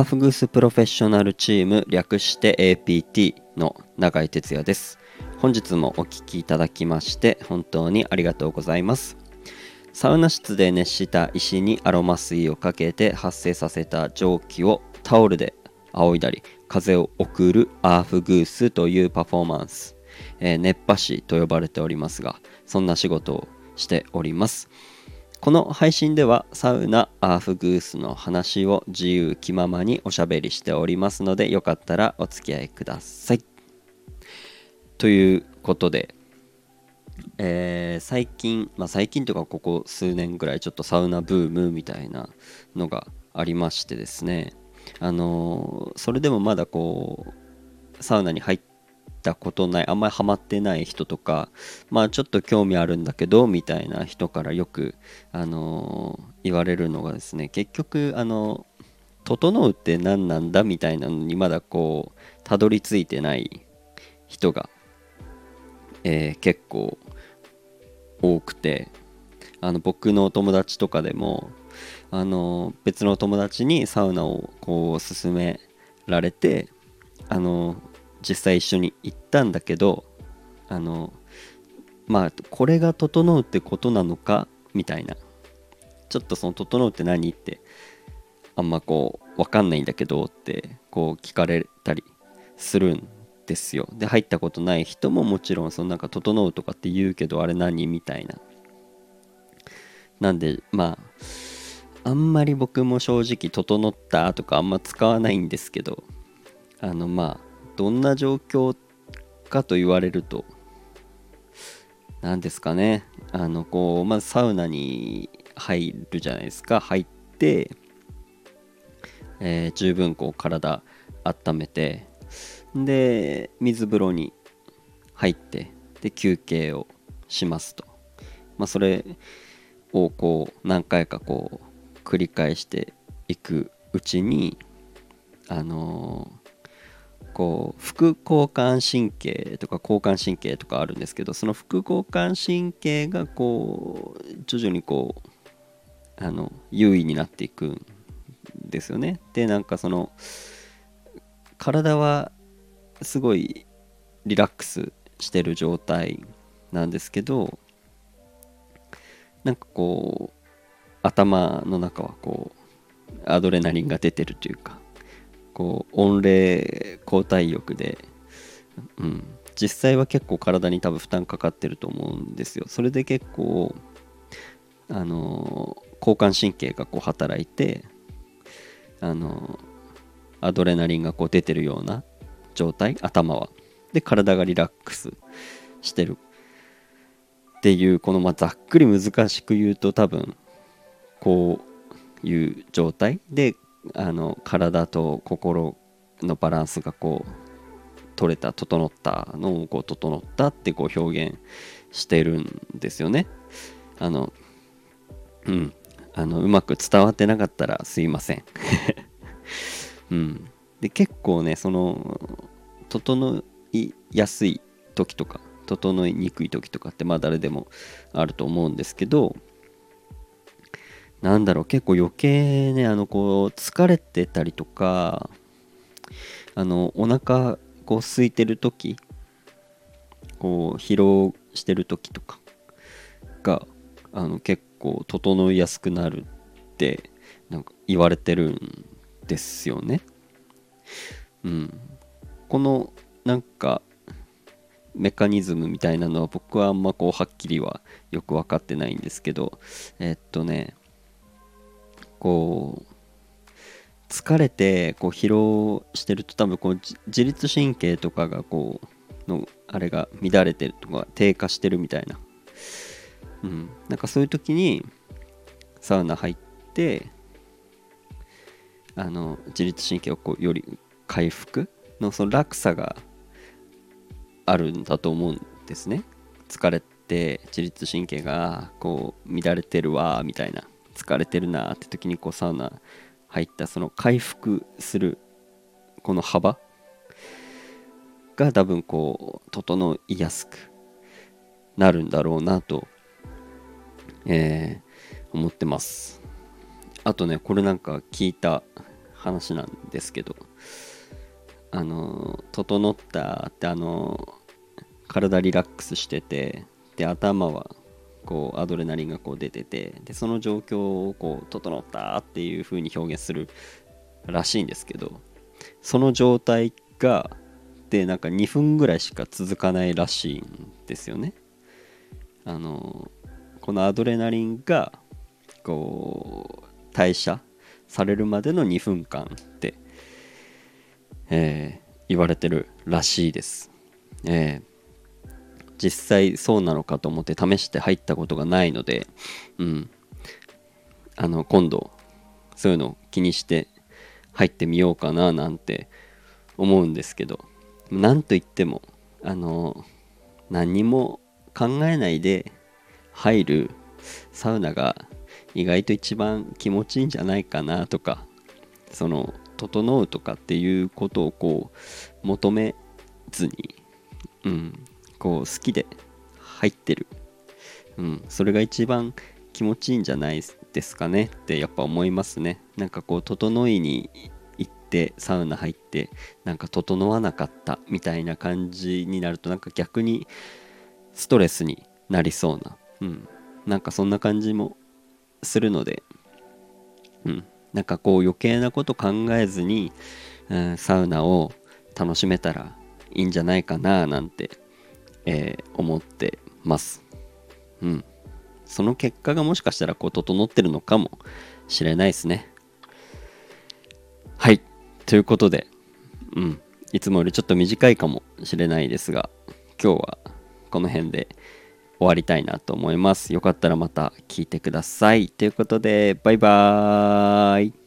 アーフグースプロフェッショナルチーム略して APT の永井哲也です。本日もお聴きいただきまして本当にありがとうございます。サウナ室で熱した石にアロマ水をかけて発生させた蒸気をタオルで仰いだり風を送るアーフグースというパフォーマンス、えー、熱波師と呼ばれておりますがそんな仕事をしております。この配信ではサウナアーフグースの話を自由気ままにおしゃべりしておりますのでよかったらお付き合いください。ということでえー、最近、まあ、最近とかここ数年ぐらいちょっとサウナブームみたいなのがありましてですね。あのー、それでもまだこうサウナに入ってたことないあんまりハマってない人とかまあちょっと興味あるんだけどみたいな人からよく、あのー、言われるのがですね結局あの整うって何なんだ？みたいなのにまだこうたどり着いてない人が、えー、結構多くてあの僕の友達とかでもあの別の友達にサウナをこう勧められてあの実際一緒に行ったんだけどあのまあこれが整うってことなのかみたいな。ちょっとその整うって何ってあんまこう分かんないんだけどってこう聞かれたりするんですよ。で入ったことない人ももちろんそのなんか整うとかって言うけどあれ何みたいな。なんでまああんまり僕も正直整ったとかあんま使わないんですけどあのまあどんな状況かと言われると何ですかね。あのこうまずサウナに入るじゃないですか。入って、えー、十分こう体温めてで水風呂に入ってで休憩をしますと、まあ、それをこう何回かこう繰り返していくうちにあのー、こう副交感神経とか交感神経とかあるんですけどその副交感神経がこう徐々にこうあの優位になっていくんですよね。でなんかその体はすごいリラックスしてる状態なんですけどなんかこう頭の中はこうアドレナリンが出てるというかこう温冷交代浴で、うん、実際は結構体に多分負担かかってると思うんですよ。それで結構あの交感神経がこう働いてあのアドレナリンがこう出てるような状態頭は。で体がリラックスしてるっていうこのまざっくり難しく言うと多分こういう状態。であの体と心のバランスがこう取れた整ったのをこう整ったってこう表現してるんですよね。あのうんあのうまく伝わってなかったらすいません。うん、で結構ねその整いやすい時とか整いにくい時とかってまあ誰でもあると思うんですけどなんだろう結構余計ねあのこう疲れてたりとかあのお腹こう空いてる時こう疲労してる時とかがあの結構整いやすくなるってなんか言われてるんですよね。うん、このなんかメカニズムみたいなのは僕はあんまこうはっきりはよく分かってないんですけどえ、っとねこう疲れてこう疲労してると多分こう自律神経とかがこうのあれが乱れてるとか低下してるみたいな。うん。なんかそういう時にサウナ入ってあの自律神経をこうより回復のその落差があるんだと思うんですね。疲れて自律神経がこう乱れてるわみたいな。疲れてるなって時にこうサウナ入ったその回復するこの幅が多分こう整いやすくなるんだろうなと、えー、思ってます。あとねこれなんか聞いた話なんですけどあの整ったってあの体リラックスしててで頭はこうアドレナリンがこう出ててでその状況をこう整ったっていう風に表現するらしいんですけどその状態がでなんか2分ぐらいしか続かないらしいんですよね。あのこのアドレナリンがこう代謝されるまでの2分間って、えー、言われてるらしいです。えー、実際そうなのかと思って試して入ったことがないので、うん、あの今度そういうのを気にして入ってみようかななんて思うんですけどなんといってもあの何も考えないで入るサウナが意外と一番気持ちいいんじゃないかなとかその整うとかっていうことをこう求めずに、うん、こう好きで入ってる、うん、それが一番気持ちいいんじゃないですかねってやっぱ思いますね。なんかこう整いに行ってサウナ入ってなんか整わなかったみたいな感じになるとなんか逆にストレスになりそうな、うん、なんかそんな感じもするので、うん、なんかこう余計なこと考えずに、うん、サウナを楽しめたらいいんじゃないかななんて、えー、思ってます。うん。その結果がもしかしたらこう整ってるのかもしれないですね。はい。ということで、うん。いつもよりちょっと短いかもしれないですが、今日はこの辺で終わりたいなと思います。よかったらまた聞いてください。ということで、バイバーイ。